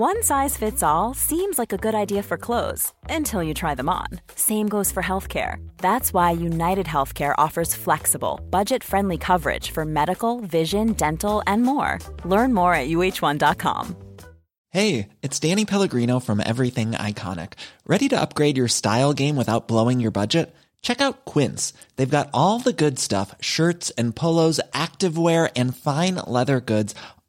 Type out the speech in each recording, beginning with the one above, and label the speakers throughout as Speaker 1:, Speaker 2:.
Speaker 1: One size fits all seems like a good idea for clothes until you try them on. Same goes for healthcare. That's why United Healthcare offers flexible, budget friendly coverage for medical, vision, dental, and more. Learn more at uh1.com.
Speaker 2: Hey, it's Danny Pellegrino from Everything Iconic. Ready to upgrade your style game without blowing your budget? Check out Quince. They've got all the good stuff shirts and polos, activewear, and fine leather goods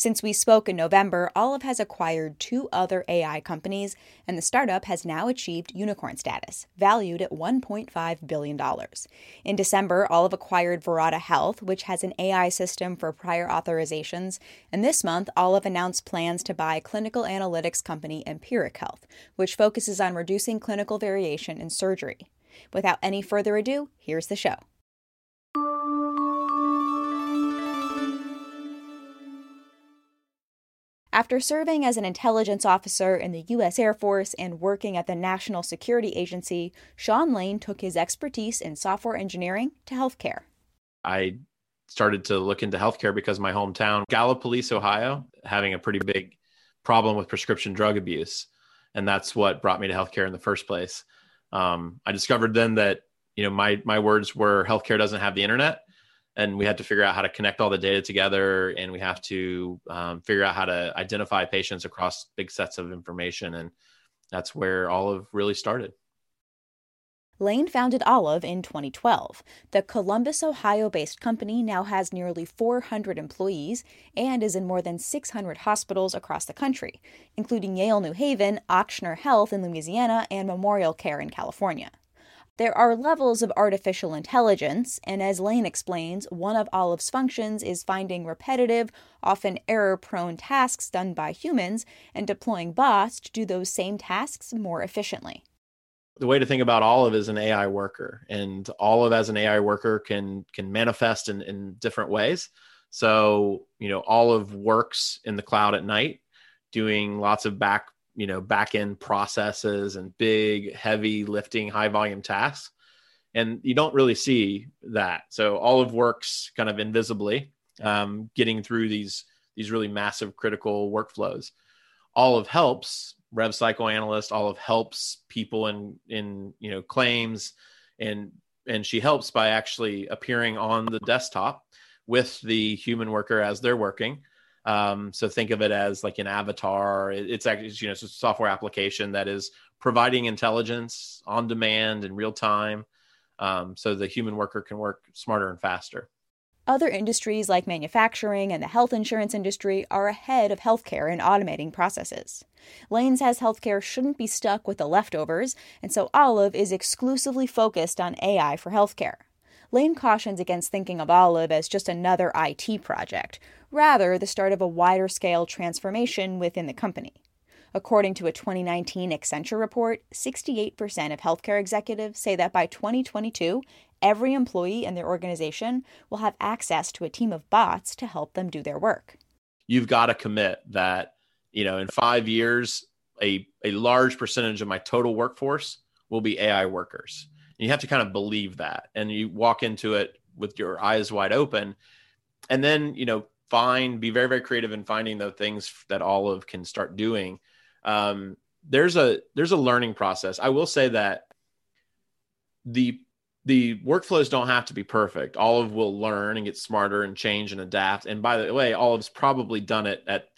Speaker 3: Since we spoke in November, Olive has acquired two other AI companies, and the startup has now achieved unicorn status, valued at $1.5 billion. In December, Olive acquired Verata Health, which has an AI system for prior authorizations, and this month, Olive announced plans to buy clinical analytics company Empiric Health, which focuses on reducing clinical variation in surgery. Without any further ado, here's the show. After serving as an intelligence officer in the U.S. Air Force and working at the National Security Agency, Sean Lane took his expertise in software engineering to healthcare.
Speaker 4: I started to look into healthcare because my hometown, Gallipolis, Ohio, having a pretty big problem with prescription drug abuse. And that's what brought me to healthcare in the first place. Um, I discovered then that, you know, my, my words were healthcare doesn't have the internet and we had to figure out how to connect all the data together and we have to um, figure out how to identify patients across big sets of information and that's where olive really started
Speaker 3: Lane founded Olive in 2012. The Columbus, Ohio based company now has nearly 400 employees and is in more than 600 hospitals across the country, including Yale New Haven, Ochsner Health in Louisiana, and Memorial Care in California. There are levels of artificial intelligence, and as Lane explains, one of Olive's functions is finding repetitive, often error prone tasks done by humans and deploying bots to do those same tasks more efficiently.
Speaker 4: The way to think about Olive is an AI worker, and Olive as an AI worker can can manifest in, in different ways. So, you know, Olive works in the cloud at night, doing lots of back you know back end processes and big heavy lifting high volume tasks. And you don't really see that. So olive works kind of invisibly um, getting through these these really massive critical workflows. Olive helps rev cycle analyst olive helps people in in you know claims. And and she helps by actually appearing on the desktop with the human worker as they're working um, so think of it as like an avatar. It's actually you know it's a software application that is providing intelligence on demand in real time, um, so the human worker can work smarter and faster.
Speaker 3: Other industries like manufacturing and the health insurance industry are ahead of healthcare in automating processes. Lane says healthcare shouldn't be stuck with the leftovers, and so Olive is exclusively focused on AI for healthcare. Lane cautions against thinking of Olive as just another IT project, rather, the start of a wider scale transformation within the company. According to a 2019 Accenture report, 68% of healthcare executives say that by 2022, every employee in their organization will have access to a team of bots to help them do their work.
Speaker 4: You've got to commit that, you know, in five years, a, a large percentage of my total workforce will be AI workers. You have to kind of believe that. And you walk into it with your eyes wide open. And then, you know, find be very very creative in finding the things that olive can start doing um, there's a there's a learning process i will say that the the workflows don't have to be perfect olive will learn and get smarter and change and adapt and by the way olive's probably done it at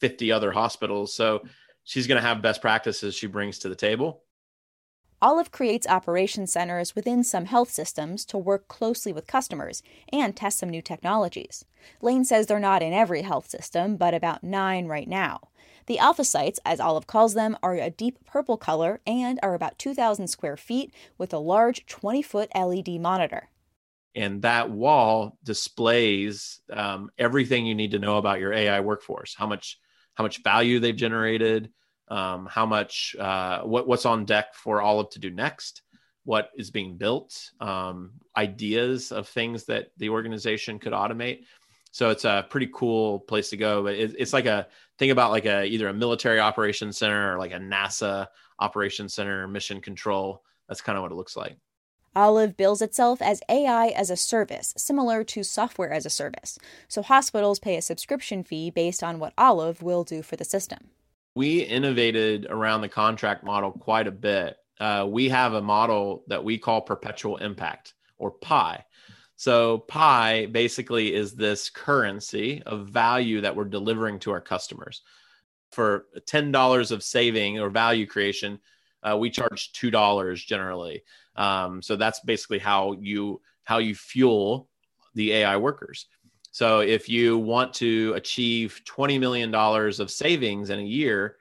Speaker 4: 50 other hospitals so she's going to have best practices she brings to the table
Speaker 3: Olive creates operation centers within some health systems to work closely with customers and test some new technologies. Lane says they're not in every health system, but about nine right now. The alpha sites, as Olive calls them, are a deep purple color and are about 2,000 square feet with a large 20 foot LED monitor.
Speaker 4: And that wall displays um, everything you need to know about your AI workforce how much, how much value they've generated, um, how much uh, what, what's on deck for Olive to do next, what is being built, um, ideas of things that the organization could automate. So it's a pretty cool place to go. But it, it's like a think about like a either a military operations center or like a NASA operations center mission control. That's kind of what it looks like.
Speaker 3: Olive bills itself as AI as a service, similar to software as a service. So hospitals pay a subscription fee based on what Olive will do for the system.
Speaker 4: We innovated around the contract model quite a bit. Uh, we have a model that we call perpetual impact or PI. So, PI basically is this currency of value that we're delivering to our customers. For $10 of saving or value creation, uh, we charge $2 generally. Um, so that's basically how you how you fuel the AI workers. So if you want to achieve $20 million of savings in a year,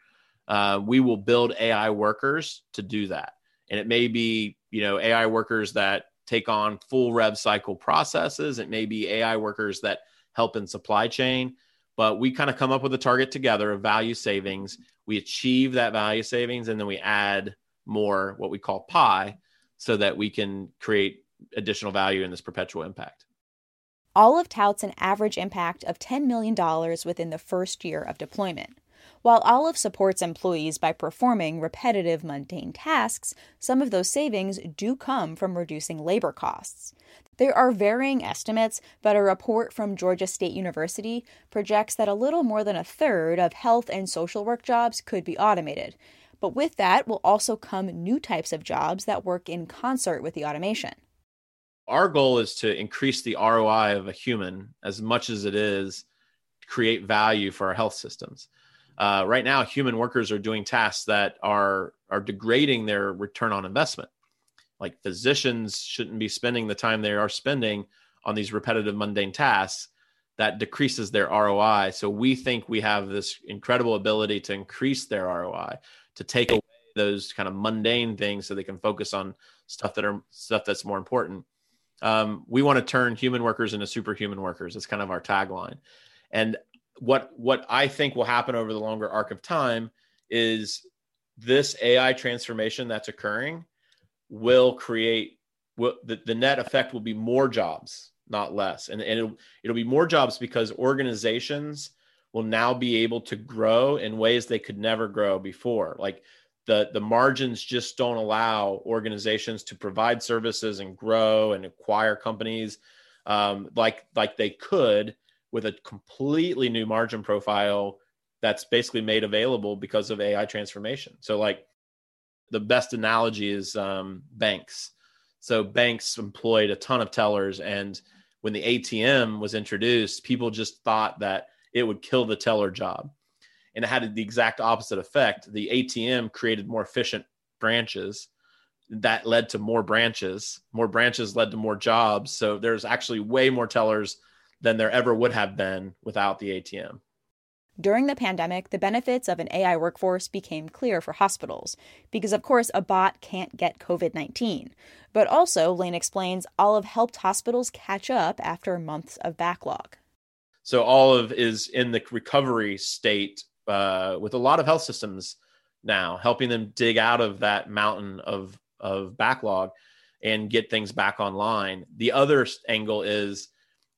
Speaker 4: uh, we will build AI workers to do that. And it may be, you know, AI workers that take on full rev cycle processes. It may be AI workers that help in supply chain, but we kind of come up with a target together of value savings. We achieve that value savings and then we add more what we call PI so that we can create additional value in this perpetual impact.
Speaker 3: Olive touts an average impact of $10 million within the first year of deployment. While Olive supports employees by performing repetitive, mundane tasks, some of those savings do come from reducing labor costs. There are varying estimates, but a report from Georgia State University projects that a little more than a third of health and social work jobs could be automated. But with that will also come new types of jobs that work in concert with the automation.
Speaker 4: Our goal is to increase the ROI of a human as much as it is create value for our health systems. Uh, right now human workers are doing tasks that are are degrading their return on investment. Like physicians shouldn't be spending the time they are spending on these repetitive mundane tasks that decreases their ROI so we think we have this incredible ability to increase their ROI to take away those kind of mundane things so they can focus on stuff that are stuff that's more important um, we want to turn human workers into superhuman workers that's kind of our tagline and what what I think will happen over the longer arc of time is this AI transformation that's occurring will create will, the, the net effect will be more jobs, not less. And, and it'll, it'll be more jobs because organizations will now be able to grow in ways they could never grow before. Like the, the margins just don't allow organizations to provide services and grow and acquire companies um, like, like they could with a completely new margin profile that's basically made available because of AI transformation. So, like the best analogy is um, banks. So, banks employed a ton of tellers, and when the ATM was introduced, people just thought that it would kill the teller job. And it had the exact opposite effect. The ATM created more efficient branches that led to more branches. More branches led to more jobs. So there's actually way more tellers than there ever would have been without the ATM.
Speaker 3: During the pandemic, the benefits of an AI workforce became clear for hospitals because, of course, a bot can't get COVID 19. But also, Lane explains, Olive helped hospitals catch up after months of backlog.
Speaker 4: So, Olive is in the recovery state uh, with a lot of health systems now, helping them dig out of that mountain of, of backlog and get things back online. The other angle is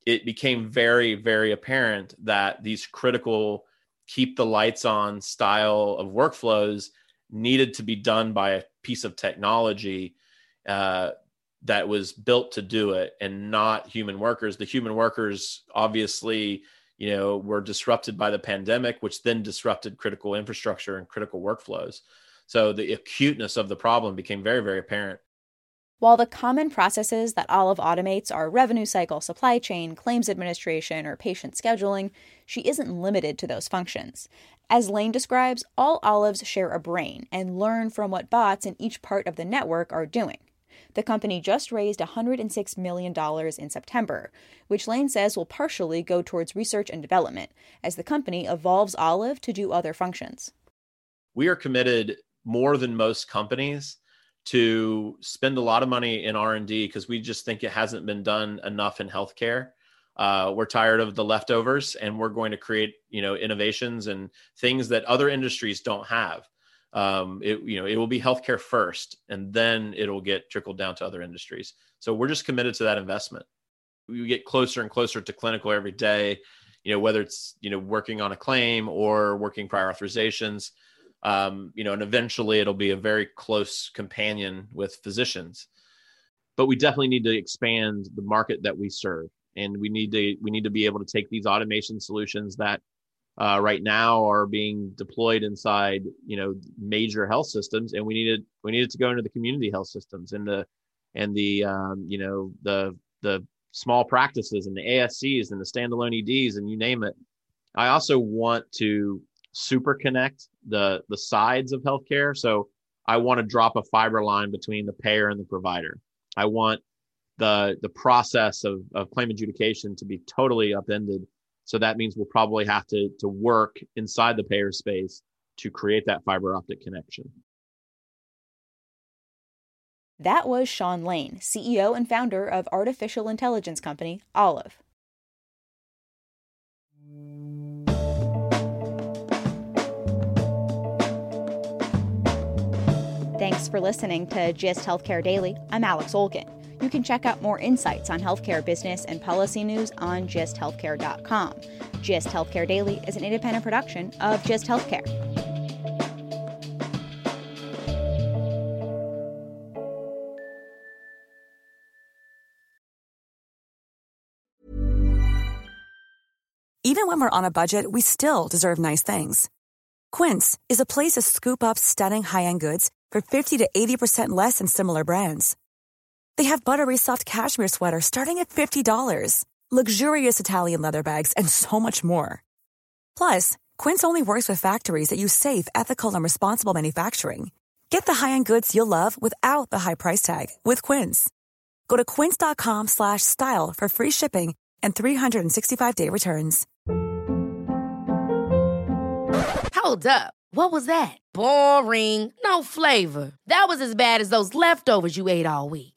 Speaker 4: it became very, very apparent that these critical keep the lights on style of workflows needed to be done by a piece of technology uh, that was built to do it and not human workers. The human workers obviously, you know, were disrupted by the pandemic, which then disrupted critical infrastructure and critical workflows. So the acuteness of the problem became very, very apparent.
Speaker 3: While the common processes that Olive automates are revenue cycle, supply chain, claims administration, or patient scheduling, she isn't limited to those functions. As Lane describes, all Olives share a brain and learn from what bots in each part of the network are doing. The company just raised $106 million in September, which Lane says will partially go towards research and development as the company evolves Olive to do other functions.
Speaker 4: We are committed more than most companies to spend a lot of money in r&d because we just think it hasn't been done enough in healthcare uh, we're tired of the leftovers and we're going to create you know innovations and things that other industries don't have um, it you know it will be healthcare first, and then it'll get trickled down to other industries. So we're just committed to that investment. We get closer and closer to clinical every day. You know whether it's you know working on a claim or working prior authorizations. Um, you know, and eventually it'll be a very close companion with physicians. But we definitely need to expand the market that we serve, and we need to we need to be able to take these automation solutions that uh, right now are being deployed inside you know major health systems and we needed we needed to go into the community health systems and the and the um, you know the the small practices and the ASCs and the standalone EDs and you name it. I also want to super connect the the sides of healthcare. So I want to drop a fiber line between the payer and the provider. I want the the process of, of claim adjudication to be totally upended so that means we'll probably have to, to work inside the payer space to create that fiber optic connection.
Speaker 3: That was Sean Lane, CEO and founder of artificial intelligence company Olive. Thanks for listening to GIST Healthcare Daily. I'm Alex Olgin. You can check out more insights on healthcare business and policy news on gisthealthcare.com. GIST Healthcare Daily is an independent production of GIST Healthcare.
Speaker 5: Even when we're on a budget, we still deserve nice things. Quince is a place to scoop up stunning high end goods for 50 to 80% less than similar brands. They have buttery soft cashmere sweaters starting at $50, luxurious Italian leather bags, and so much more. Plus, Quince only works with factories that use safe, ethical, and responsible manufacturing. Get the high-end goods you'll love without the high price tag with Quince. Go to quince.com/style for free shipping and 365-day returns.
Speaker 6: Hold up. What was that? Boring. No flavor. That was as bad as those leftovers you ate all week.